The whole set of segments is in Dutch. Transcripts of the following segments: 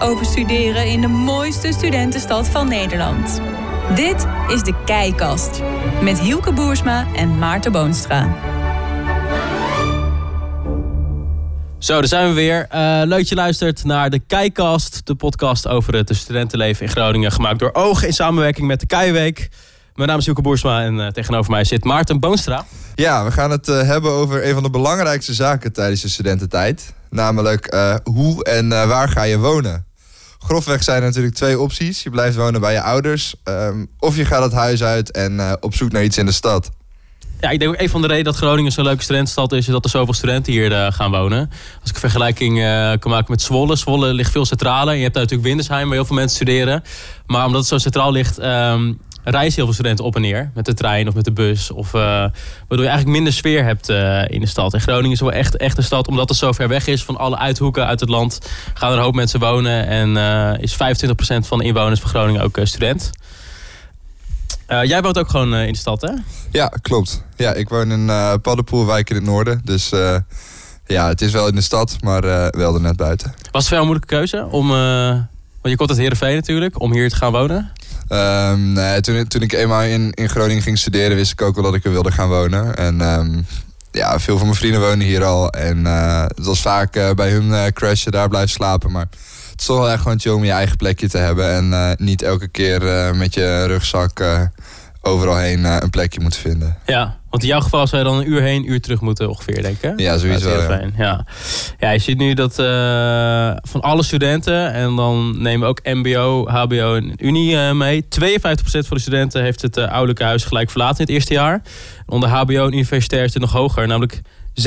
over studeren in de mooiste studentenstad van Nederland. Dit is de Keikast met Hielke Boersma en Maarten Boonstra. Zo, daar zijn we weer. Uh, leuk dat je luistert naar de Keikast, de podcast over het studentenleven in Groningen, gemaakt door Oog in samenwerking met de Keiweek. Mijn naam is Hielke Boersma en uh, tegenover mij zit Maarten Boonstra. Ja, we gaan het uh, hebben over een van de belangrijkste zaken tijdens de studententijd. Namelijk hoe en waar ga je wonen. Grofweg zijn er natuurlijk twee opties. Je blijft wonen bij je ouders. Um, of je gaat het huis uit en op zoek naar iets in de stad. Ja, ik denk ook een van de redenen dat Groningen zo'n leuke studentenstad is, is dat er zoveel studenten hier uh, gaan wonen. Als ik een vergelijking uh, kan maken met Zwolle. Zwolle ligt veel centraler. Je hebt daar natuurlijk Windersheim, waar heel veel mensen studeren. Maar omdat het zo centraal ligt, um, reizen heel veel studenten op en neer. Met de trein of met de bus. Of, uh, waardoor je eigenlijk minder sfeer hebt in de stad. En Groningen is wel echt, echt een stad, omdat het zo ver weg is van alle uithoeken uit het land. Gaan er een hoop mensen wonen. En is 25% van de inwoners van Groningen ook student. Jij woont ook gewoon in de stad, hè? Ja, klopt. Ja, ik woon in uh, Paddenpoelwijk in het noorden. Dus ja, het is wel in de stad, maar wel er net buiten. Was het jou een moeilijke keuze om... want je komt uit Heerenveen natuurlijk, om hier te gaan wonen? Um, nee, toen, toen ik eenmaal in, in Groningen ging studeren, wist ik ook wel dat ik er wilde gaan wonen. En um, ja, veel van mijn vrienden wonen hier al. En het was vaak bij hun crashen, daar blijven slapen. Maar het is toch wel echt gewoon chill om je eigen plekje te hebben. En uh, niet elke keer uh, met je rugzak uh, overal heen een plekje moeten vinden. Ja, want in jouw geval zou je dan een uur heen, een uur terug moeten ongeveer, denk ik. Ja, sowieso. Ja. Fijn. Ja. ja, je ziet nu dat van alle studenten, en dan nemen we ook MBO, HBO en Unie mee. 52% van de studenten heeft het ouderlijke huis gelijk verlaten in het eerste jaar. Onder HBO en universitair is het nog hoger, namelijk 70%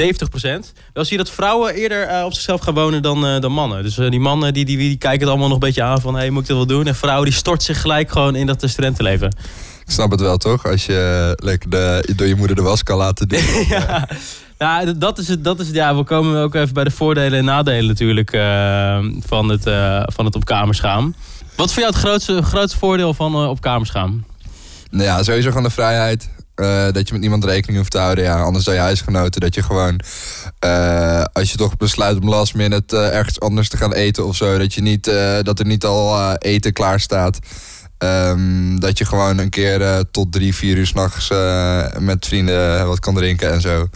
Wel zie je dat vrouwen eerder uh, op zichzelf gaan wonen dan, uh, dan mannen. Dus uh, die mannen die, die, die, kijken het allemaal nog een beetje aan van... hey, moet ik dat wel doen? En vrouwen die stort zich gelijk gewoon in dat studentenleven. Ik snap het wel, toch? Als je lekker de, door je moeder de was kan laten doen. ja. Nou, dat is het. Dat is het ja, we komen ook even bij de voordelen en nadelen natuurlijk van, het, van het op kamers gaan. Wat is voor jou het grootste, grootste voordeel van op kamers gaan? Nou ja, sowieso gewoon de vrijheid. Uh, dat je met niemand rekening hoeft te houden. Ja, anders dan je huisgenoten. Dat je gewoon, uh, als je toch besluit om last minute uh, ergens anders te gaan eten of zo. Dat, je niet, dat er niet al eten klaar staat. Um, dat je gewoon een keer tot drie, vier uur s'nachts met vrienden wat kan drinken en zo.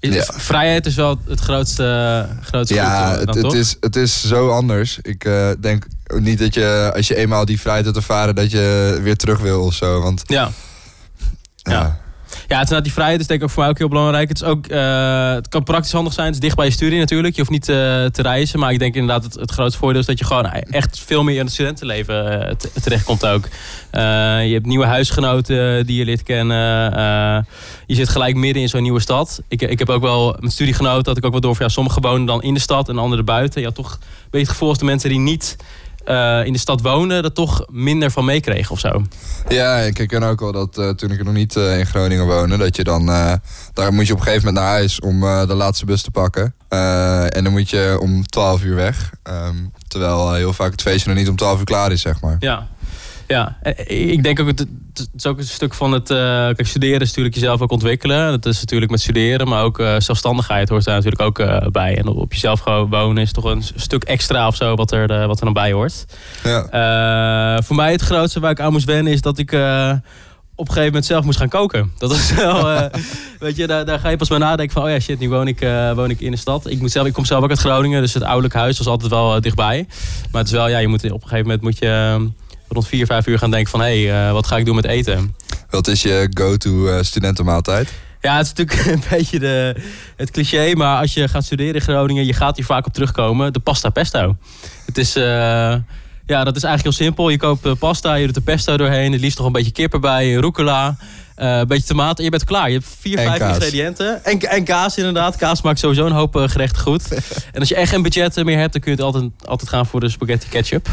Ja. Vrijheid is wel het grootste, grootste ja, goed, het, het, is, het is zo anders. Ik denk niet dat je, als je eenmaal die vrijheid hebt ervaren, dat je weer terug wil of zo. Want ja. Ja. Ja, het is die vrijheid is denk ik ook voor mij ook heel belangrijk. Het, is ook, uh, het kan praktisch handig zijn. Het is dicht bij je studie natuurlijk. Je hoeft niet uh, te reizen. Maar ik denk inderdaad het, het grootste voordeel is dat je gewoon echt veel meer in het studentenleven uh, terechtkomt ook. je hebt nieuwe huisgenoten die je leert kennen. je zit gelijk midden in zo'n nieuwe stad. Ik, ik heb ook wel met studiegenoten dat ik ook wel door van ja, sommigen wonen dan in de stad en anderen buiten. Je had toch een beetje het gevoel als de mensen die niet uh, in de stad wonen, er toch minder van meekregen of zo. Ja, ik herken ook wel dat uh, toen ik nog niet uh, in Groningen woonde, dat je dan, daar moet je op een gegeven moment naar huis om de laatste bus te pakken. en dan moet je om 12 uur weg. Um, terwijl heel vaak het feestje nog niet om 12 uur klaar is, zeg maar. Ja, ja, ik denk ook, het, het is ook een stuk van het. Uh, kijk, studeren is natuurlijk jezelf ook ontwikkelen. Dat is natuurlijk met studeren, maar ook uh, zelfstandigheid hoort daar natuurlijk ook uh, bij. En op jezelf gewoon wonen is toch een stuk extra of zo wat er, wat er dan bij hoort. Ja. voor mij het grootste waar ik aan moest wennen is dat ik op een gegeven moment zelf moest gaan koken. Dat is wel, weet je, daar, daar ga je pas bij nadenken van, oh ja, shit, nu woon ik, woon ik in de stad. Ik, moet zelf, ik kom zelf ook uit Groningen, dus het ouderlijk huis was altijd wel dichtbij. Maar het is wel, ja, je moet op een gegeven moment moet je rond 4, 5 uur gaan denken van... hé, hey, uh, wat ga ik doen met eten? Wat is je go-to uh, studentenmaaltijd? Ja, het is natuurlijk een beetje de, het cliché. Maar als je gaat studeren in Groningen... je gaat hier vaak op terugkomen. De pasta pesto. Het is... Uh, ja, dat is eigenlijk heel simpel. Je koopt pasta, je doet de pesto doorheen. Het liefst nog een beetje kip erbij, rucola. Uh, een beetje tomaat en je bent klaar. Je hebt vier, vijf ingrediënten. En, en kaas inderdaad. Kaas maakt sowieso een hoop uh, gerechten goed. en als je echt geen budget meer hebt, dan kun je het altijd, altijd gaan voor de spaghetti ketchup.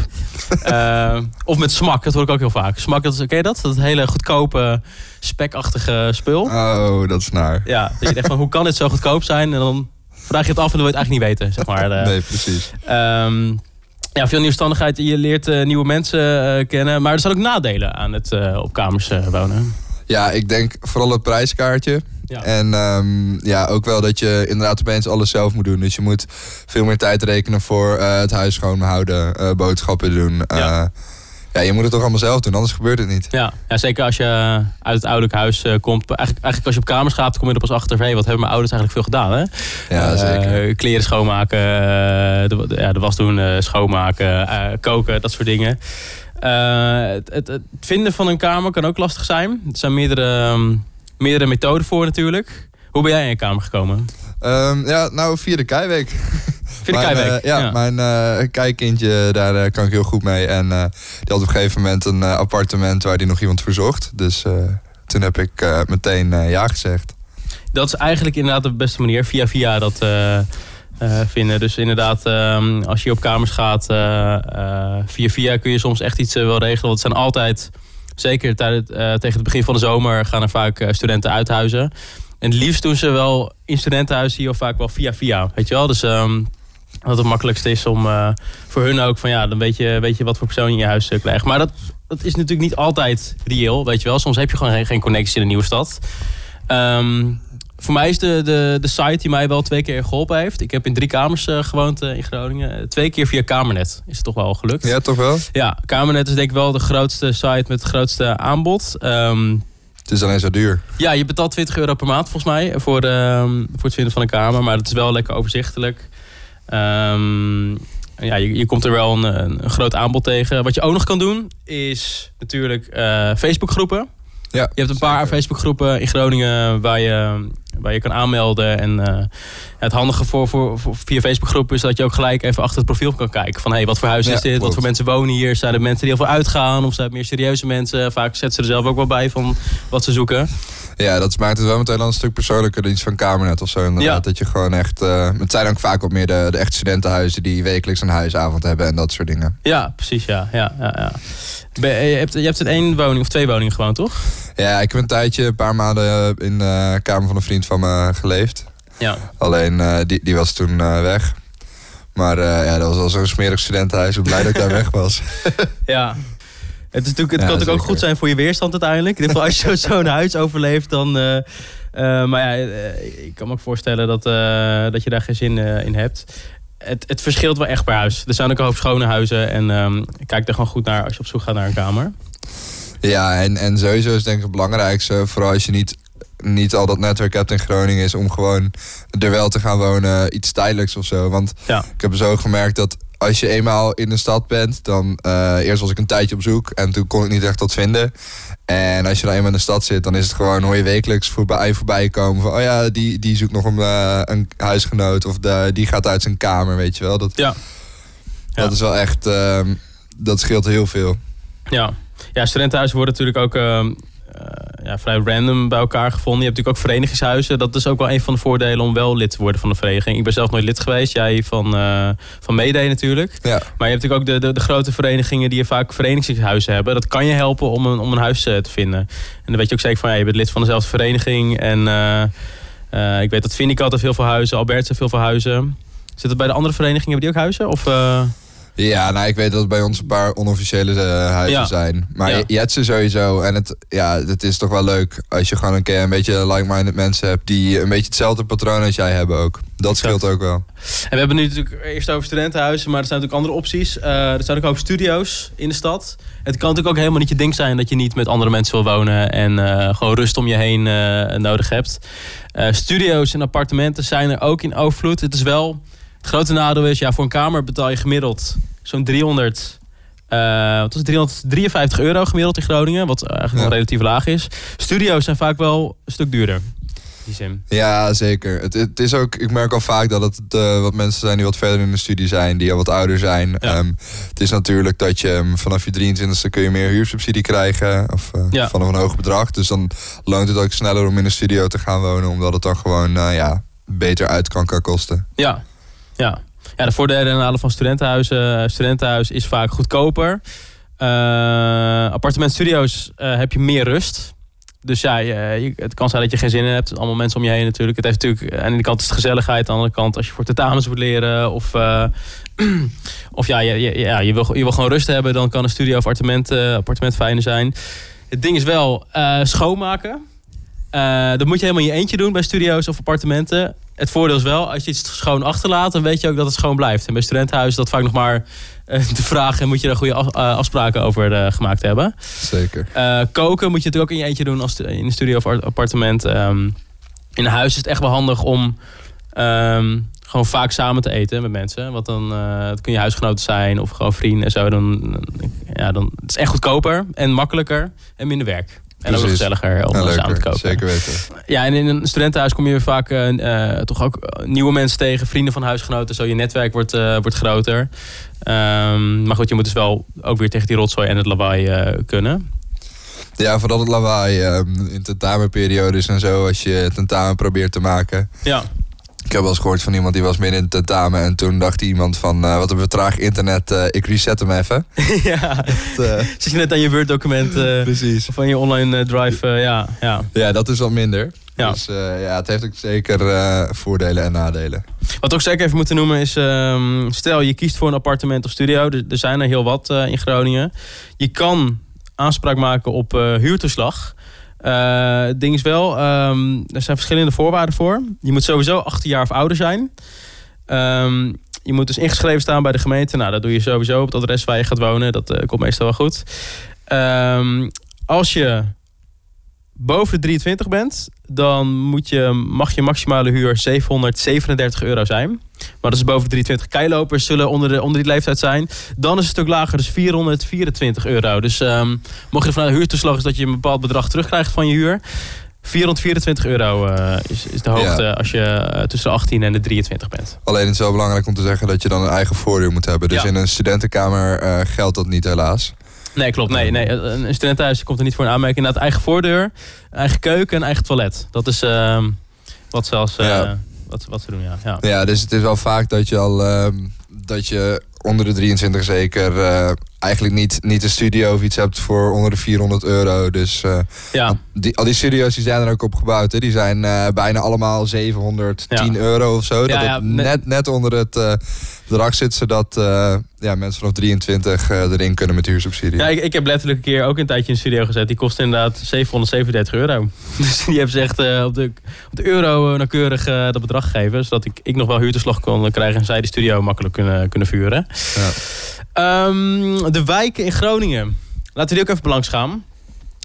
of met smak, dat hoor ik ook heel vaak. Smak, dat is, ken je dat? Dat hele goedkope, spekachtige spul. Oh, dat is naar. Ja, dat je denkt van, hoe kan dit zo goedkoop zijn? En dan vraag je het af en dan wil je het eigenlijk niet weten, zeg maar. nee, precies. Um, ja, veel nieuwstandigheid. Je leert uh, nieuwe mensen uh, kennen. Maar er zijn ook nadelen aan het uh, op kamers wonen. Ja, ik denk vooral het prijskaartje. Ja. En ehm, ja, ook wel dat je inderdaad opeens alles zelf moet doen. Dus je moet veel meer tijd rekenen voor eh, het huis schoonhouden, eh boodschappen doen. Eh, Ja. ja. je moet het toch allemaal zelf doen, anders gebeurt het niet. Ja, ja, zeker als je uit het ouderlijk huis komt. Eigenlijk, eigenlijk als je op kamers gaat, kom je er pas achter. Hey, wat hebben mijn ouders eigenlijk veel gedaan, hè? Ja, zeker. kleren schoonmaken, de, de- ja, de was doen, schoonmaken, koken, dat soort dingen. Eh, het, het, het vinden van een kamer kan ook lastig zijn. Er zijn meerdere, ehm, meerdere methoden voor natuurlijk. Hoe ben jij in je kamer gekomen? Ehm, ja, nou, vierde keiweek. Vind ik Mijn, Keiweek? eh, ja, mijn eh kijkkindje, daar kan ik heel goed mee. En die had op een gegeven moment een appartement waar die nog iemand verzocht. Dus toen heb ik meteen ja gezegd. Dat is eigenlijk inderdaad de beste manier. Via via dat eh, vinden. Dus inderdaad, ehm, als je op kamers gaat, eh, eh, via via kun je soms echt iets wel regelen. Want het zijn altijd, zeker tegen het begin van de zomer, gaan er vaak studenten uithuizen. En het liefst doen ze wel in studentenhuis hier of vaak wel via via. Weet je wel? Dus ehm, dat het makkelijkste is om voor hun ook van ja, dan weet je, weet je wat voor persoon je in je huis krijgt. Maar dat, dat is natuurlijk niet altijd reëel, weet je wel. Soms heb je gewoon geen, geen connectie in een nieuwe stad. Ehm, voor mij is de, de, de site die mij wel twee keer geholpen heeft. Ik heb in drie kamers eh, gewoond eh, in Groningen. Eh, Twee keer via Kamernet is het toch wel gelukt. Ja, toch wel? Ja, Kamernet is denk ik wel de grootste site met het grootste aanbod. Ehm, Het is alleen zo duur. ja, je betaalt 20 euro per maand volgens mij voor, ehm, voor het vinden van een kamer. Maar het is wel lekker overzichtelijk. Ehm, ja, je, je komt er wel een, een, groot aanbod tegen. Wat je ook nog kan doen is natuurlijk eh Facebookgroepen. Ja, Je hebt een paar. Facebookgroepen in Groningen waar je, waar je kan aanmelden. En eh, het handige voor, voor, voor via Facebookgroepen is dat je ook gelijk even achter het profiel kan kijken. Van hey, wat voor huis Ja, is dit? Wat voor mensen wonen hier? Zijn er mensen die heel veel uitgaan? Of zijn het meer serieuze mensen? Vaak zetten ze er zelf ook wel bij van wat ze zoeken. Ja, dat maakt het wel meteen al een stuk persoonlijker dan iets van Kamernet of zo. Inderdaad. Ja. Dat je gewoon echt... eh, het zijn ook vaak wat meer de, de echte studentenhuizen die wekelijks een huisavond hebben en dat soort dingen. Ja, precies. Ja, ja, ja, ja. Ben- je, hebt, je hebt in één woning of twee woningen gewoon, toch? Ja, ik heb een tijdje, een paar maanden in de kamer van een vriend van me geleefd. Ja. Alleen eh, die, die was toen eh, weg. Maar eh, ja, dat was al zo'n smerig studentenhuis. Ik ben blij dat ik daar weg was. Ja. Het, is natuurlijk, het Ja, kan natuurlijk ook goed zijn voor je weerstand uiteindelijk. In ieder geval als je zo- zo'n huis overleeft, dan... eh, eh, maar ja, eh, ik kan me ook voorstellen dat, eh, dat je daar geen zin eh, in hebt. Het, het verschilt wel echt per huis. Er zijn ook een hoop schone huizen. En ehm, kijk er gewoon goed naar als je op zoek gaat naar een kamer. Ja, en, en sowieso is denk ik het belangrijkste, vooral als je niet, niet al dat netwerk hebt in Groningen, is om gewoon er wel te gaan wonen, iets tijdelijks of zo. Want Ja. ik heb zo gemerkt dat als je eenmaal in de stad bent, dan eh, eerst was ik een tijdje op zoek en toen kon ik niet echt wat vinden. En als je dan eenmaal in de stad zit, dan is het gewoon, hoor je wekelijks voorbij, voorbij komen van, oh ja, die, die zoekt nog een, eh, een huisgenoot of de, die gaat uit zijn kamer, weet je wel. Dat, Ja. Ja. dat is wel echt, ehm, dat scheelt heel veel. Ja, ja studentenhuizen worden natuurlijk ook ehm, eh, ja, vrij random bij elkaar gevonden. Je hebt natuurlijk ook verenigingshuizen. Dat is ook wel een van de voordelen om wel lid te worden van de vereniging. Ik ben zelf nooit lid geweest. Jij van, eh van Mede natuurlijk. Ja. Maar je hebt natuurlijk ook de, de, de grote verenigingen die je vaak verenigingshuizen hebben. Dat kan je helpen om een, om een huis eh, te vinden. En dan weet je ook zeker van ja, je bent lid van dezelfde vereniging. En ik weet dat Vindicat heeft heel veel huizen. Albert heeft heel veel huizen. Zit het bij de andere verenigingen? Hebben die ook huizen? Of, Ja, nou, ik weet dat bij ons een paar onofficiële eh, huizen Ja. zijn. Maar Ja. je, je hebt ze sowieso. En het, ja, het is toch wel leuk als je gewoon een keer een beetje like-minded mensen hebt... die een beetje hetzelfde patroon als jij hebben ook. Dat Exact. scheelt ook wel. En we hebben nu natuurlijk eerst over studentenhuizen, maar er zijn natuurlijk andere opties. Eh, er zijn ook ook studio's in de stad. Het kan natuurlijk ook helemaal niet je ding zijn dat je niet met andere mensen wil wonen en eh, gewoon rust om je heen nodig hebt. Studio's en appartementen zijn er ook in overvloed. Het is wel, het grote nadeel is, ja, voor een kamer betaal je gemiddeld zo'n 300. eh, wat het? 353 euro gemiddeld in Groningen, wat eigenlijk Ja. wel relatief laag is. Studio's zijn vaak wel een stuk duurder. Die zin. Ja, zeker. Het, het is ook, ik merk al vaak dat het eh, wat mensen zijn die wat verder in de studie zijn, die al wat ouder zijn. Ja. Ehm, het is natuurlijk dat je ehm, vanaf je 23e kun je meer huursubsidie krijgen. Of eh, Ja. vanaf een hoog bedrag. Dus dan loont het ook sneller om in een studio te gaan wonen. Omdat het dan gewoon ja, beter uit kan, kan kosten. Ja, ja. ja de voordelen en nadelen van studentenhuizen. Eh, Studentenhuis is vaak goedkoper. Eh appartementstudio's eh, heb je meer rust. Dus ja, je, het kan zijn dat je geen zin in hebt. Allemaal mensen om je heen natuurlijk. Het heeft natuurlijk aan de ene kant is het gezelligheid. Aan de andere kant als je voor tentamens moet leren. Of, of ja, je, je, ja je, wil, je wil gewoon rust hebben. Dan kan een studio of appartement, appartement fijner zijn. Het ding is wel schoonmaken. Dat moet je helemaal in je eentje doen bij studio's of appartementen. Het voordeel is wel, als je iets schoon achterlaat, dan weet je ook dat het schoon blijft. En bij studentenhuizen is dat vaak nog maar eh, de vraag en moet je daar goede eh, afspraken over eh, gemaakt hebben. Zeker. Koken moet je natuurlijk ook in je eentje doen als in een studio of appartement. Ehm, in een huis is het echt wel handig om ehm, gewoon vaak samen te eten met mensen. Want dan kun je huisgenoten zijn of gewoon vrienden en zo. Dan, ja, dan, het is echt goedkoper en makkelijker en minder werk. En ook gezelliger om Ja, eh, samen te koken. Zeker weten. Ja, en in een studentenhuis kom je vaak eh, eh, toch ook nieuwe mensen tegen, vrienden van huisgenoten. Zo je netwerk wordt, wordt groter. Ehm, maar goed, je moet dus wel ook weer tegen die rotzooi en het lawaai kunnen. Ja, vooral het lawaai ehm, in tentamenperiodes en zo, als je tentamen probeert te maken. Ja, Ik heb wel eens gehoord van iemand die was midden in het tentamen en toen dacht iemand van, eh, wat een traag internet, eh, ik reset hem even. ja. Het, eh, Zit je net aan je Word-document eh, precies. van je online drive? ja, ja. Ja, dat is wel minder. Ja. Dus ja, het heeft ook zeker voordelen en nadelen. Wat ook zeker even moeten noemen is... ehm, stel, je kiest voor een appartement of studio. Er, er zijn er heel wat in Groningen. Je kan aanspraak maken op huurtoeslag. Eh, het ding is wel, ehm, er zijn verschillende voorwaarden voor. Je moet sowieso 18 jaar of ouder zijn. Ehm, je moet dus ingeschreven staan bij de gemeente. Nou, dat doe je sowieso op het adres waar je gaat wonen. Dat eh, komt meestal wel goed. Ehm, als je boven de 23 bent, dan moet je, mag je maximale huur 737 euro zijn. Maar dat is boven de 23 keilopers zullen onder, de, onder die leeftijd zijn. Dan is het een stuk lager, dus 424 euro. Dus ehm, mocht je ervan uit huurtoeslag is dat je een bepaald bedrag terugkrijgt van je huur. 424 euro eh, is, is de hoogte Ja. als je eh, tussen de 18 en de 23 bent. Alleen het is wel belangrijk om te zeggen dat je dan een eigen voordeel moet hebben. Dus Ja. in een studentenkamer eh, geldt dat niet helaas. Nee, klopt. Nee, nee. Een studentenhuis komt er niet voor een aanmerking. Inderdaad, eigen voordeur, eigen keuken en eigen toilet. Dat is ehm, wat, zelfs, eh, Ja. wat, wat ze doen, ja. ja. Ja, dus het is wel vaak dat je al ehm, dat je onder de 23 zeker eh, eigenlijk niet, niet een studio of iets hebt voor onder de 400 euro. Dus eh, ja. die, al die studio's die zijn er ook op gebouwd. Hè. Die zijn eh, bijna allemaal 710 Ja. euro of zo. Ja, dat ja, het net- net, onder het eh, bedrag zit, zodat ja, mensen vanaf 23 eh, erin kunnen met huursubsidie. Ja, ik, ik heb letterlijk een keer ook een tijdje in de studio gezet. Die kost inderdaad 737 euro. Dus die hebben ze echt op, de, op de euro nauwkeurig dat bedrag gegeven. Zodat ik, ik nog wel huurtoeslag kon krijgen en zij die studio makkelijk kunnen, kunnen vuren. Ja. Ehm, de wijken in Groningen. Laten we die ook even belangs gaan.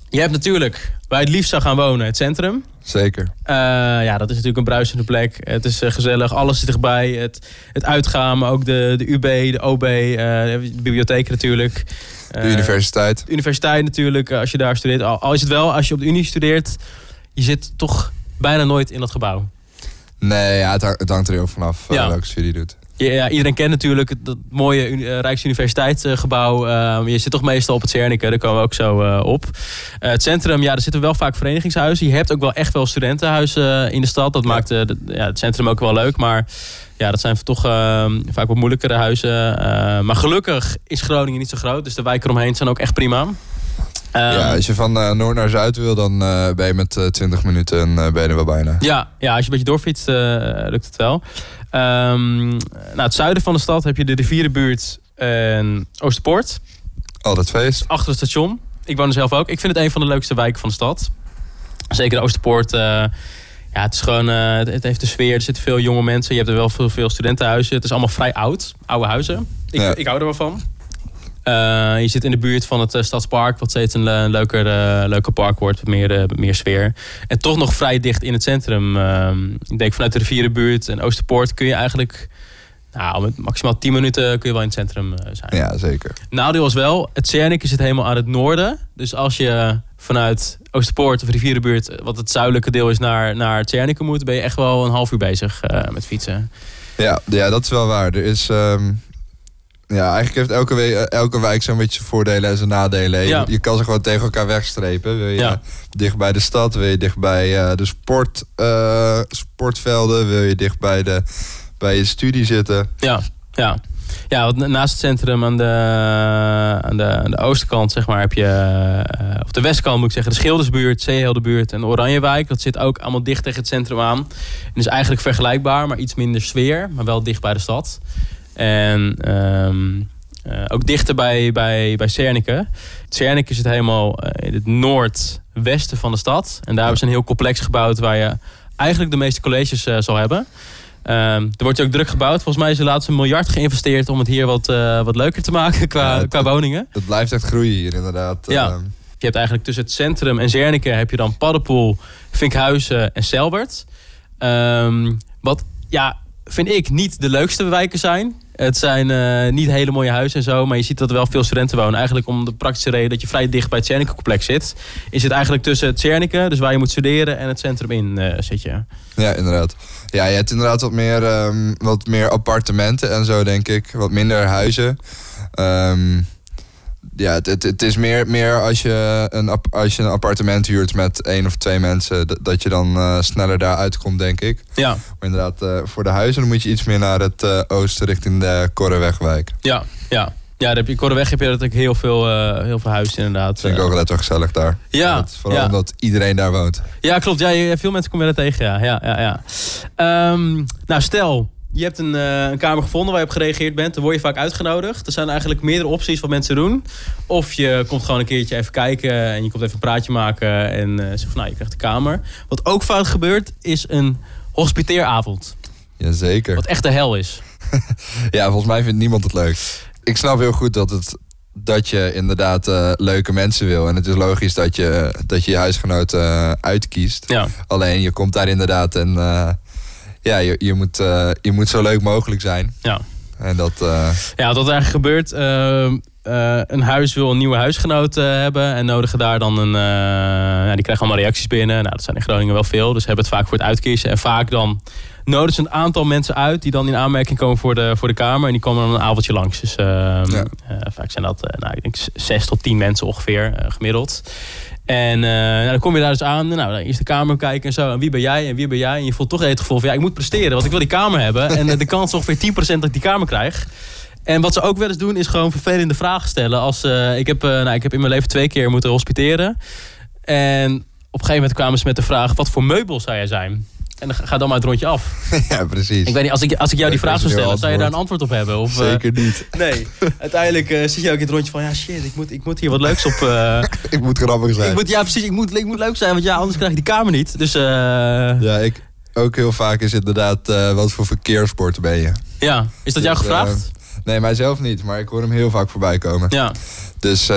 Je hebt natuurlijk, waar je het liefst zou gaan wonen, het centrum. Zeker. Eh, ja, dat is natuurlijk een bruisende plek. Het is eh, gezellig, alles zit erbij. Het, het uitgaan, maar ook de, de UB, de OB, eh, de bibliotheek natuurlijk. De universiteit. de universiteit natuurlijk, als je daar studeert. Al, al is het wel, als je op de unie studeert, je zit toch bijna nooit in dat gebouw. Nee, ja, het, hang- het hangt er heel vanaf Ja. welke studie je doet. Ja, iedereen kent natuurlijk het, dat mooie eh, Rijksuniversiteitsgebouw. Eh, je zit toch meestal op het Cernicke, daar komen we ook zo eh, op. Eh, het centrum, ja, er zitten wel vaak verenigingshuizen. Je hebt ook wel echt wel studentenhuizen in de stad. Dat Ja. maakt de- ja, het centrum ook wel leuk. Maar ja, dat zijn toch eh, vaak wat moeilijkere huizen. Maar gelukkig is Groningen niet zo groot. Dus de wijken eromheen zijn ook echt prima. Ehm, ja, als je van noord naar zuid wil, dan ben je met eh, 20 minuten en ben je er wel bijna. Ja, ja, als je een beetje doorfietst, lukt het wel. Ehm nou, het zuiden van de stad heb je de rivierenbuurt en Oosterpoort. Altijd feest. Achter het station. Ik woon er zelf ook. Ik vind het een van de leukste wijken van de stad. Zeker de Oosterpoort. eh, ja, het is gewoon, eh, het, het heeft de sfeer. Er zitten veel jonge mensen. Je hebt er wel veel, veel studentenhuizen. Het is allemaal vrij oud. Oude huizen. Ik, Ja. ik hou er wel van. Eh, je zit in de buurt van het eh, Stadspark, wat steeds een, le- leuker, eh, leuker park wordt, met meer, eh, met meer sfeer. En toch nog vrij dicht in het centrum. Ehm, ik denk vanuit de rivierenbuurt en Oosterpoort kun je eigenlijk, nou, met maximaal 10 minuten kun je wel in het centrum eh, zijn. Ja, zeker. Nadeel is wel, het Cernicke zit helemaal aan het noorden. Dus als je vanuit Oosterpoort of Rivierenbuurt, wat het zuidelijke deel is, naar, naar het moet, ben je echt wel een half uur bezig eh, met fietsen. Ja, ja, dat is wel waar. Er is, ehm, ja, eigenlijk heeft elke, we- eh, elke wijk zo'n beetje zijn voordelen en zijn nadelen. Je- Ja. Je, kan ze gewoon tegen elkaar wegstrepen. Wil je Ja. dicht bij de stad, wil je dicht bij eh, de sport, eh, sportvelden, wil je dicht bij, de, bij je studie zitten. Ja, ja. Ja, want na- naast het centrum aan de, aan de, aan de oostkant, zeg maar, heb je, of de westkant moet ik zeggen, de Schildersbuurt, Zeeheldenbuurt en Oranjewijk. Dat zit ook allemaal dicht tegen het centrum aan. En is eigenlijk vergelijkbaar, maar iets minder sfeer, maar wel dicht bij de stad. En ehm, eh, ook dichter bij, bij, bij Cernike. Cernike zit helemaal eh, in het noordwesten van de stad. En daar hebben ze een heel complex gebouwd waar je eigenlijk de meeste colleges uh, zal hebben. Um, er wordt ook druk gebouwd. Volgens mij is er laatst een miljard geïnvesteerd om het hier wat, uh, wat leuker te maken qua, ja, qua woningen. Het blijft echt groeien hier inderdaad. Ja. Uh, je hebt eigenlijk tussen het centrum en Zernike heb je dan Paddenpoel, Vinkhuizen en Selbert. Um, wat ja, vind ik niet de leukste wijken zijn. Het zijn uh, niet hele mooie huizen en zo, maar je ziet dat er wel veel studenten wonen. Eigenlijk om de praktische reden dat je vrij dicht bij het Cernike-complex zit. Is het eigenlijk tussen het dus waar je moet studeren, en het centrum in uh, zit je. Ja, inderdaad. Ja, je hebt inderdaad wat meer, um, wat meer appartementen en zo, denk ik. Wat minder huizen. Um, ja, het, het, het, is meer, meer als, je een, als je een appartement huurt met één of twee mensen, dat, dat je dan uh, sneller daar uitkomt, denk ik. Ja. Maar inderdaad, uh, voor de huizen moet je iets meer naar het uh, oosten richting de Korrewegwijk. Ja, ja. Ja, daar heb je Korreweg heb je natuurlijk heel veel, heel veel huizen inderdaad. Vind ik ook wel gezellig daar. Ja. Dat, vooral ja. omdat iedereen daar woont. Ja, klopt. Ja, veel mensen komen er tegen. Ja, ja, ja. ja. Um, nou, stel, je hebt een, uh, een, kamer gevonden waar je op gereageerd bent. Dan word je vaak uitgenodigd. Er zijn eigenlijk meerdere opties wat mensen doen. Of je komt gewoon een keertje even kijken en je komt even een praatje maken en uh, zegt van nou, je krijgt de kamer. Wat ook vaak gebeurt is een hospiteeravond. Jazeker. Wat echt de hel is. ja, volgens mij vindt niemand het leuk. Ik snap heel goed dat het dat je inderdaad uh, leuke mensen wil. En het is logisch dat je dat je, je huisgenoten uitkiest. Ja. Alleen je komt daar inderdaad en ja, je, je, moet, je moet zo leuk mogelijk zijn. Ja. En dat. Ja, wat er eigenlijk gebeurt. een huis wil een nieuwe huisgenoot hebben en nodigen daar dan een. ja, die krijgen allemaal reacties binnen. Nou, dat zijn in Groningen wel veel. Dus hebben het vaak voor het uitkiezen. En vaak dan nodigen ze een aantal mensen uit die dan in aanmerking komen voor de, voor de Kamer. En die komen dan een avondje langs. Dus ja. uh, vaak zijn dat, nou, ik denk zes tot tien mensen ongeveer gemiddeld. En nou, dan kom je daar dus aan. Nou, eerst de kamer kijken en zo. En wie ben jij en wie ben jij? En je voelt toch het gevoel van ja, ik moet presteren, want ik wil die kamer hebben. En de kans is ongeveer 10% dat ik die kamer krijg. En wat ze ook wel eens doen, is gewoon vervelende vragen stellen. Als, ik, heb, nou, ik heb in mijn leven twee keer moeten hospiteren. En op een gegeven moment kwamen ze met de vraag: wat voor meubel zou jij zijn? En dan ga dan maar het rondje af. Ja, precies. Ik weet niet, als ik, als ik jou die vraag zou stellen, zou je daar een antwoord op hebben? Of, Zeker niet. Uh, nee. Uiteindelijk uh, zit je ook in het rondje van, ja shit, ik moet, ik moet hier wat leuks op... Uh, ik moet grappig zijn. Ik moet, ja, precies. Ik moet, ik moet leuk zijn, want ja, anders krijg ik die kamer niet. Dus, ja, ik ook heel vaak is inderdaad, wat voor verkeerssport ben je? Ja, is dat dus, jou gevraagd? nee, mijzelf niet, maar ik hoor hem heel vaak voorbij komen. Ja. Dus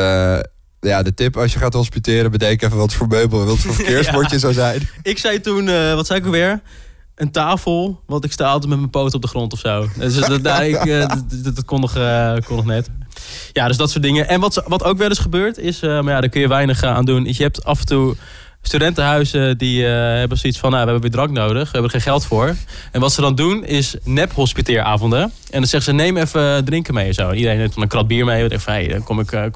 ja, de tip als je gaat hospiteren, bedenk even wat voor meubel, wat voor verkeerssport je ja. zou zijn. Ik zei toen, uh, wat zei ik alweer? Een tafel, want ik sta altijd met mijn poot op de grond of zo. Dus dat, daar, ik, uh, dat, dat kon, nog, uh, kon nog net. Ja, dus dat soort dingen. En wat, wat ook wel eens gebeurt is, maar ja, daar kun je weinig aan doen. Is je hebt af en toe studentenhuizen die hebben zoiets van, nou, we hebben weer drank nodig, we hebben er geen geld voor. En wat ze dan doen is nep-hospiteeravonden. En dan zeggen ze, neem even drinken mee en zo. Iedereen neemt dan een krat bier mee. Hey, dan kom ik, ik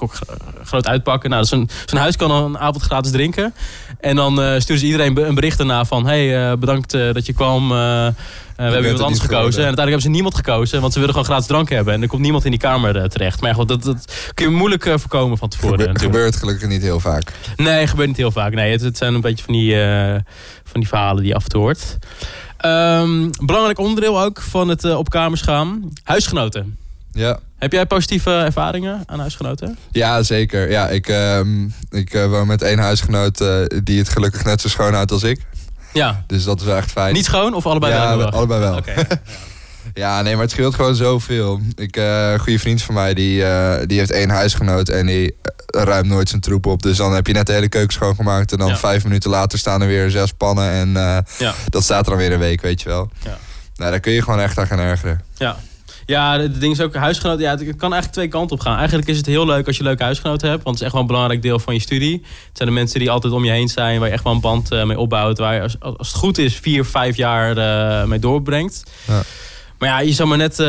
groot uitpakken. Nou, zo'n huis kan een avond gratis drinken. En dan uh, sturen ze iedereen een bericht daarna van, hey, bedankt dat je kwam. We hebben iemand anders gekozen. Geworden. En uiteindelijk hebben ze niemand gekozen, want ze willen gewoon gratis drank hebben. En er komt niemand in die kamer terecht. Maar goed, dat, dat kun je moeilijk voorkomen van tevoren. Het Gebe gebeurt gelukkig niet heel vaak. Nee, gebeurt niet heel vaak. Nee, het, het zijn een beetje van die, van die verhalen die je af en toe hoort. Um, belangrijk onderdeel ook van het op kamers gaan. Huisgenoten. Ja. Heb jij positieve ervaringen aan huisgenoten? Ja, zeker. Ja, ik, um, ik uh, woon met één huisgenoot uh, die het gelukkig net zo schoon houdt als ik. Ja. Dus dat is wel echt fijn. Niet schoon of allebei ja, wel? allebei wel. Okay, ja. ja, nee, maar het scheelt gewoon zoveel. Ik, een goede vriend van mij, die, die heeft één huisgenoot en die ruimt nooit zijn troep op. Dus dan heb je net de hele keuken schoongemaakt. En dan Ja. vijf minuten later staan er weer zes pannen. En uh, Ja. dat staat er dan weer een week, weet je wel. Ja. Nou, daar kun je gewoon echt aan gaan ergeren. Ja. Ja, het ding is ook huisgenoten. Ja, het kan eigenlijk twee kanten op gaan. Eigenlijk is het heel leuk als je leuke huisgenoten hebt. Want het is echt wel een belangrijk deel van je studie. Het zijn de mensen die altijd om je heen zijn. Waar je echt wel een band uh, mee opbouwt. Waar je als, als het goed is vier, vijf jaar uh, mee doorbrengt. Ja. Maar ja, je zou maar net uh,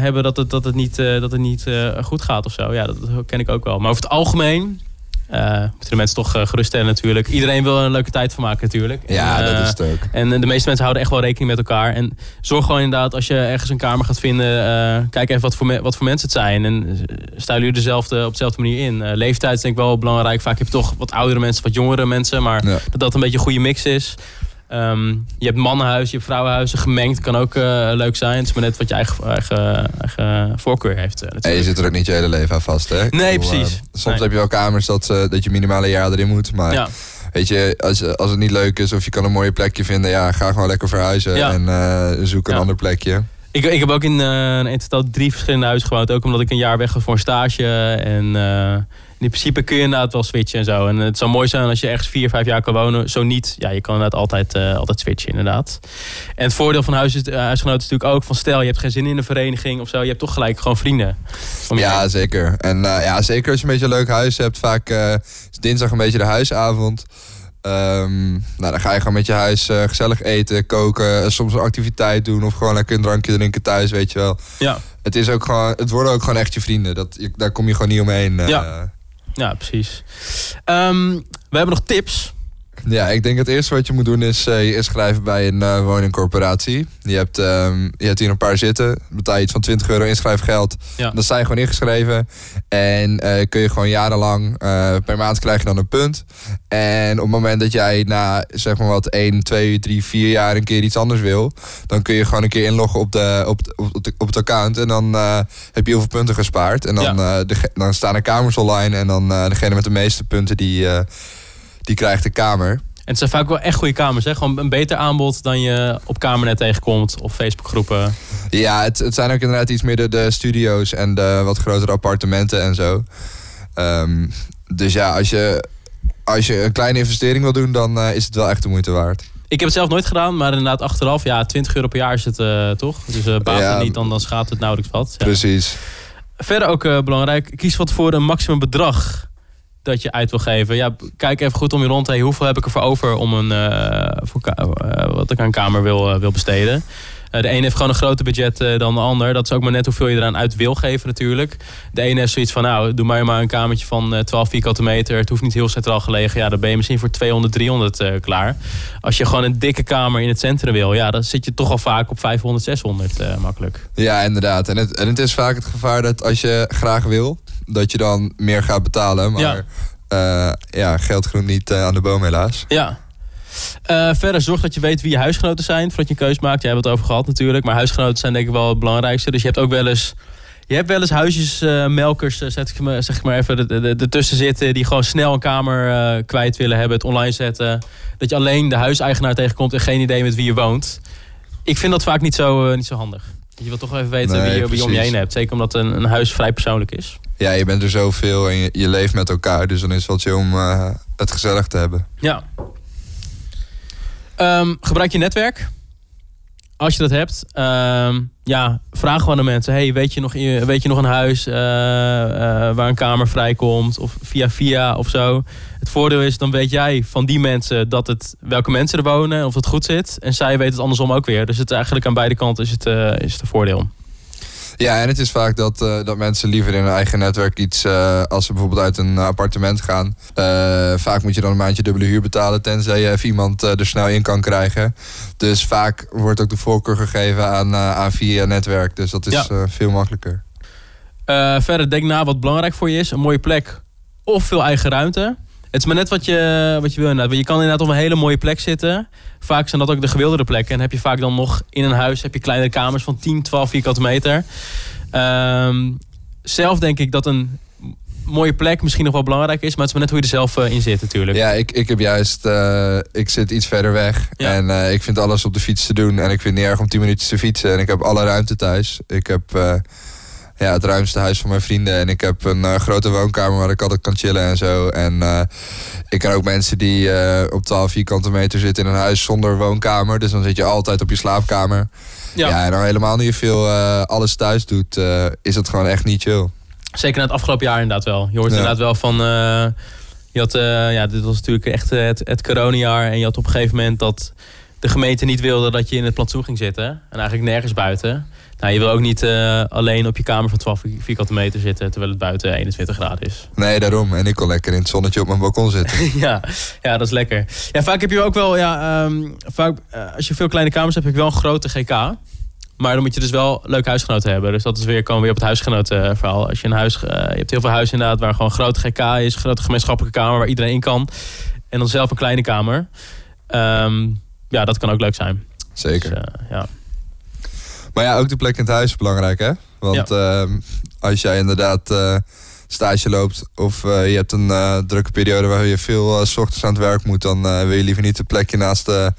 hebben dat het, dat het niet, dat het niet goed gaat of zo. Ja, dat, dat, ken ik ook wel. Maar over het algemeen... Uh, moeten de mensen toch uh, geruststellen natuurlijk. Iedereen wil er een leuke tijd van maken natuurlijk. Ja, en, uh, dat is het ook. En de meeste mensen houden echt wel rekening met elkaar. En zorg gewoon inderdaad, als je ergens een kamer gaat vinden... eh, kijk even wat voor, wat voor mensen het zijn. En stijlen jullie dezelfde, op dezelfde manier in. leeftijd is denk ik wel belangrijk. Vaak heb je toch wat oudere mensen, wat jongere mensen. Maar ja. dat dat een beetje een goede mix is. Ehm, je hebt mannenhuizen, je hebt vrouwenhuizen. Gemengd kan ook eh, leuk zijn. Het is maar net wat je eigen, eigen, eigen voorkeur heeft. Uh, en je zit er ook niet je hele leven aan vast, hè? Nee, precies. soms heb je wel kamers dat, dat je minimale jaar erin moet. Maar ja. weet je, als, als het niet leuk is of je kan een mooie plekje vinden... ja, ga gewoon lekker verhuizen en zoek een ander plekje. Ik, ik heb ook in, uh, in totaal drie verschillende huizen gewoond. Ook omdat ik een jaar weg was voor een stage. En in principe kun je inderdaad wel switchen en zo. En het zou mooi zijn als je ergens vier, vijf jaar kan wonen. Zo niet, ja, je kan inderdaad altijd, uh, altijd switchen inderdaad. En het voordeel van huis is, huisgenoten is natuurlijk ook van stel je hebt geen zin in een vereniging of zo. Je hebt toch gelijk gewoon vrienden. Ja, zeker. En ja, zeker als je een beetje een leuk huis hebt. Vaak is dinsdag een beetje de huisavond. Um, nou, dan ga je gewoon met je huis gezellig eten, koken, soms een activiteit doen of gewoon lekker een drankje drinken thuis, weet je wel. Ja. Het, is ook gewoon, het worden ook gewoon echt je vrienden. Dat, daar kom je gewoon niet omheen. ja. Ja, precies. Um, we hebben nog tips. Ja, ik denk het eerste wat je moet doen is uh, je inschrijven bij een uh, woningcorporatie. Je hebt, um, je hebt hier een paar zitten. Betaal je iets van 20 euro inschrijfgeld. Ja. Dan sta je gewoon ingeschreven. En uh, kun je gewoon jarenlang, per maand krijg je dan een punt. En op het moment dat jij na zeg maar wat 1, 2, 3, 4 jaar een keer iets anders wil. Dan kun je gewoon een keer inloggen op, de, op, op, op het account. En dan heb je heel veel punten gespaard. En dan, ja. de, dan staan er kamers online. En dan degene met de meeste punten die die krijgt de kamer. En het zijn vaak wel echt goede kamers, hè? Gewoon een beter aanbod dan je op Kamernet tegenkomt of Facebookgroepen. Ja, het, het zijn ook inderdaad iets meer de, de studio's en de wat grotere appartementen en zo. Um, dus ja, als je, als je een kleine investering wil doen, dan uh, is het wel echt de moeite waard. Ik heb het zelf nooit gedaan, maar inderdaad achteraf, ja, 20 euro per jaar is het uh, toch? Dus uh, baat ja, het niet, dan, dan schaadt het nauwelijks wat. Ja. Precies. Verder ook belangrijk, kies wat voor een maximum bedrag dat je uit wil geven. Ja, kijk even goed om je rond. Hoeveel heb ik ervoor over om een, uh, voor, uh, wat ik aan kamer wil, uh, wil besteden? de ene heeft gewoon een groter budget dan de ander. Dat is ook maar net hoeveel je eraan uit wil geven natuurlijk. De ene heeft zoiets van, nou, doe maar maar een kamertje van 12 vierkante meter. Het hoeft niet heel centraal gelegen. Ja, dan ben je misschien voor 200, 300 klaar. Als je gewoon een dikke kamer in het centrum wil, ja, dan zit je toch al vaak op 500, 600 makkelijk. Ja, inderdaad. En het, en het is vaak het gevaar dat als je graag wil, dat je dan meer gaat betalen. Maar ja, uh, ja geld groeit niet uh, aan de boom helaas. Ja. Uh, verder zorg dat je weet wie je huisgenoten zijn voordat je een keus maakt. Jij hebt het over gehad natuurlijk. Maar huisgenoten zijn denk ik wel het belangrijkste. Dus je hebt ook wel eens... Je hebt wel eens huisjesmelkers, zet ik maar, zeg ik maar even, ertussen zitten... die gewoon snel een kamer kwijt willen hebben, het online zetten. Dat je alleen de huiseigenaar tegenkomt en geen idee met wie je woont. Ik vind dat vaak niet zo, niet zo handig. Je wil toch even weten wie, je, wie je om je heen hebt. Zeker omdat een, een huis vrij persoonlijk is. Ja, je bent er zoveel en je, leeft met elkaar. Dus dan is het wel chill om uh, het gezellig te hebben. Ja. Um, gebruik je netwerk? Als je dat hebt, um, ja, vraag gewoon aan mensen. Hey, weet je nog, weet je nog een huis uh, uh, waar een kamer vrijkomt? Of via via of zo. Het voordeel is, dan weet jij van die mensen dat het, welke mensen er wonen. Of het goed zit. En zij weten het andersom ook weer. Dus het eigenlijk aan beide kanten is het, is het voordeel. Ja, en het is vaak dat, uh, dat mensen liever in hun eigen netwerk iets, uh, als ze bijvoorbeeld uit een appartement gaan. Uh, vaak moet je dan een maandje dubbele huur betalen, tenzij je even iemand er snel in kan krijgen. Dus vaak wordt ook de voorkeur gegeven aan, aan via netwerk. Dus dat is ja. veel makkelijker. verder, denk na wat belangrijk voor je is. Een mooie plek of veel eigen ruimte. Het is maar net wat je, wat je wil inderdaad. Je kan inderdaad op een hele mooie plek zitten. Vaak zijn dat ook de gewilderde plekken. En heb je vaak dan nog in een huis heb je kleinere kamers van 10, 12 vierkante meter. Um, zelf denk ik dat een mooie plek misschien nog wel belangrijk is. Maar het is maar net hoe je er zelf uh, in zit natuurlijk. Ja, ik, ik heb juist... Uh, ik zit iets verder weg. Ja. En uh, ik vind alles op de fiets te doen. En ik vind het niet erg om 10 minuutjes te fietsen. En ik heb alle ruimte thuis. Ik heb ja, het ruimste huis van mijn vrienden. En ik heb een uh, grote woonkamer waar ik altijd kan chillen en zo. En uh, ik ken ook mensen die uh, op 12 vierkante meter zitten in een huis zonder woonkamer. Dus dan zit je altijd op je slaapkamer. Ja, ja en dan helemaal niet veel alles thuis doet, is het gewoon echt niet chill. Zeker na het afgelopen jaar inderdaad wel. Je hoort ja. inderdaad wel van... je had, ja, dit was natuurlijk echt het, het coronajaar. En je had op een gegeven moment dat de gemeente niet wilde dat je in het plantsoen ging zitten. En eigenlijk nergens buiten. Nou, je wil ook niet uh, alleen op je kamer van 12 vierkante meter zitten terwijl het buiten 21 graden is. Nee, daarom. En ik kon lekker in het zonnetje op mijn balkon zitten. ja, ja, dat is lekker. Ja, vaak heb je ook wel, ja, um, vaak, uh, als je veel kleine kamers hebt, heb je wel een grote GK. Maar dan moet je dus wel leuk huisgenoten hebben. Dus dat is weer, komen we weer op het huisgenotenverhaal. Als je een huis, uh, je hebt heel veel huizen inderdaad waar gewoon een grote GK is, een grote gemeenschappelijke kamer waar iedereen in kan. En dan zelf een kleine kamer. Um, ja, dat kan ook leuk zijn. Zeker. Dus, eh, ja. Maar ja, ook de plek in het huis is belangrijk, hè? Want ehm, als jij inderdaad eh, stage loopt of eh, je hebt een eh, drukke periode waar je veel 's ochtends aan het werk moet, dan wil je liever niet een plekje naast de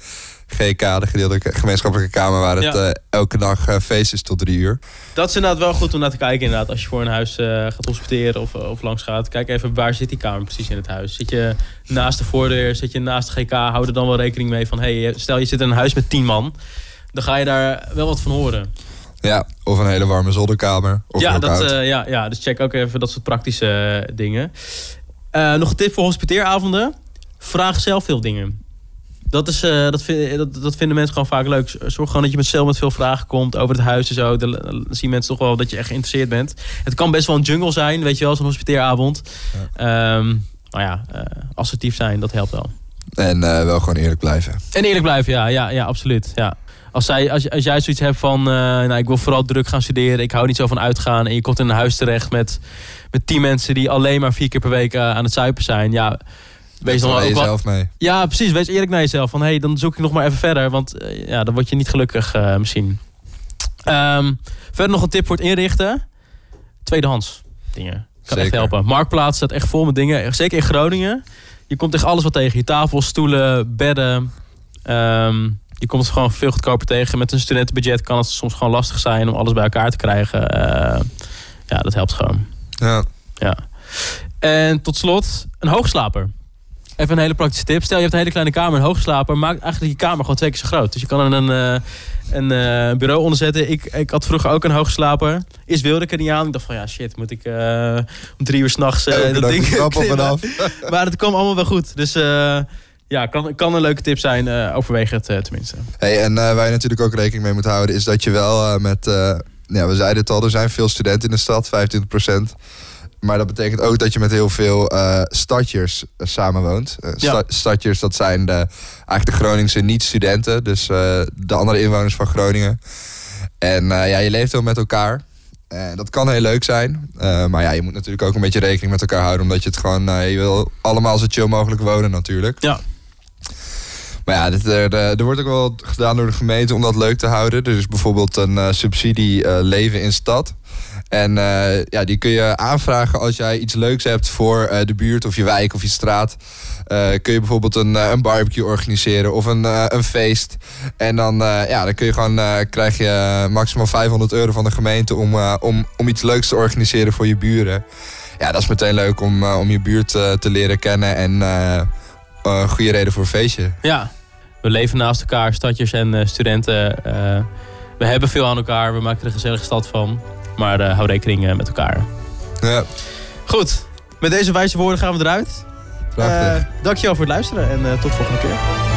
GK, de gedeeltelijke gemeenschappelijke kamer, waar het Ja. elke dag feest is tot drie uur. Dat is inderdaad wel goed om naar te kijken. Inderdaad. Als je voor een huis gaat hospiteren of, of langs gaat. Kijk even waar zit die kamer precies in het huis. Zit je naast de voordeur, zit je naast de GK. Hou er dan wel rekening mee van... Hey, stel je zit in een huis met 10 man. Dan ga je daar wel wat van horen. Ja, of een hele warme zolderkamer. Of ja, dat, eh, ja, ja, dus check ook even dat soort praktische eh, dingen. Eh, nog een tip voor hospiteeravonden. Vraag zelf veel dingen. Dat, is, dat, vind- dat, dat vinden mensen gewoon vaak leuk. Zorg gewoon dat je met zelf met veel vragen komt over het huis en zo. Dan dan zien mensen toch wel dat je echt geïnteresseerd bent. Het kan best wel een jungle zijn, weet je wel, zo'n hospiteeravond. Ehm maar ja, eh, assertief zijn, dat helpt wel. En wel gewoon eerlijk blijven. En eerlijk blijven, ja, ja, ja absoluut. Ja. Als, zij, als, als jij zoiets hebt van, eh, nou, ik wil vooral druk gaan studeren, ik hou niet zo van uitgaan. En je komt in een huis terecht met, met tien mensen die alleen maar vier keer per week eh, aan het zuipen zijn. Ja, wees dan ook mee. ja, precies. Wees eerlijk naar jezelf. Van, hey, dan zoek ik nog maar even verder. Want eh, ja, dan word je niet gelukkig misschien. Ehm, verder nog een tip voor het inrichten. Tweedehands dingen. Kan echt helpen. Marktplaats staat echt vol met dingen. Zeker in Groningen. Je komt echt alles wat tegen. Je tafels, stoelen, bedden. Ehm, je komt het gewoon veel goedkoper tegen. Met een studentenbudget kan het soms gewoon lastig zijn om alles bij elkaar te krijgen. Eh, ja, dat helpt gewoon. Ja. Ja. En tot slot, een hoogslaper. Even een hele praktische tip. Stel je hebt een hele kleine kamer, een hoogslaper. Maak eigenlijk je kamer gewoon twee keer zo groot. Dus je kan er een, eh, een eh, bureau onder zetten. Ik, ik had vroeger ook een hoogslaper. Eerst wilde ik er niet aan. Ik dacht van ja shit, moet ik om drie uur s'nachts uh, dat ding op en af. Maar het kwam allemaal wel goed. Dus ja, kan, kan een leuke tip zijn. eh overweeg het eh, tenminste. Hey, en eh, waar je natuurlijk ook rekening mee moet houden, is dat je wel met. ja, we zeiden het al, er zijn veel studenten in de stad, 25%. Maar dat betekent ook dat je met heel veel stadjers samenwoont. Ja. Stadjers, dat zijn de, eigenlijk de Groningse niet-studenten. Dus de andere inwoners van Groningen. En ja, je leeft wel met elkaar. En dat kan heel leuk zijn. Maar ja, je moet natuurlijk ook een beetje rekening met elkaar houden. Omdat je het gewoon, je wil allemaal zo chill mogelijk wonen natuurlijk. Ja. Maar ja, er, eh, er wordt ook wel gedaan door de gemeente om dat leuk te houden. Er is bijvoorbeeld een eh, subsidie eh, leven in stad. En ja, die kun je aanvragen als jij iets leuks hebt voor de buurt of je wijk of je straat. Kun je bijvoorbeeld een, een barbecue organiseren of een, een feest. En dan, ja, dan kun je gewoon, krijg je maximaal 500 euro van de gemeente om, om, om iets leuks te organiseren voor je buren. Ja, dat is meteen leuk om, om je buurt te leren kennen en een goede reden voor een feestje. Ja, we leven naast elkaar, stadjers en eh, studenten. eh, we hebben veel aan elkaar, we maken er een gezellige stad van. Maar eh, hou rekening met elkaar. Ja, Goed, met deze wijze woorden gaan we eruit. prachtig. Dankjewel voor het luisteren en tot volgende keer.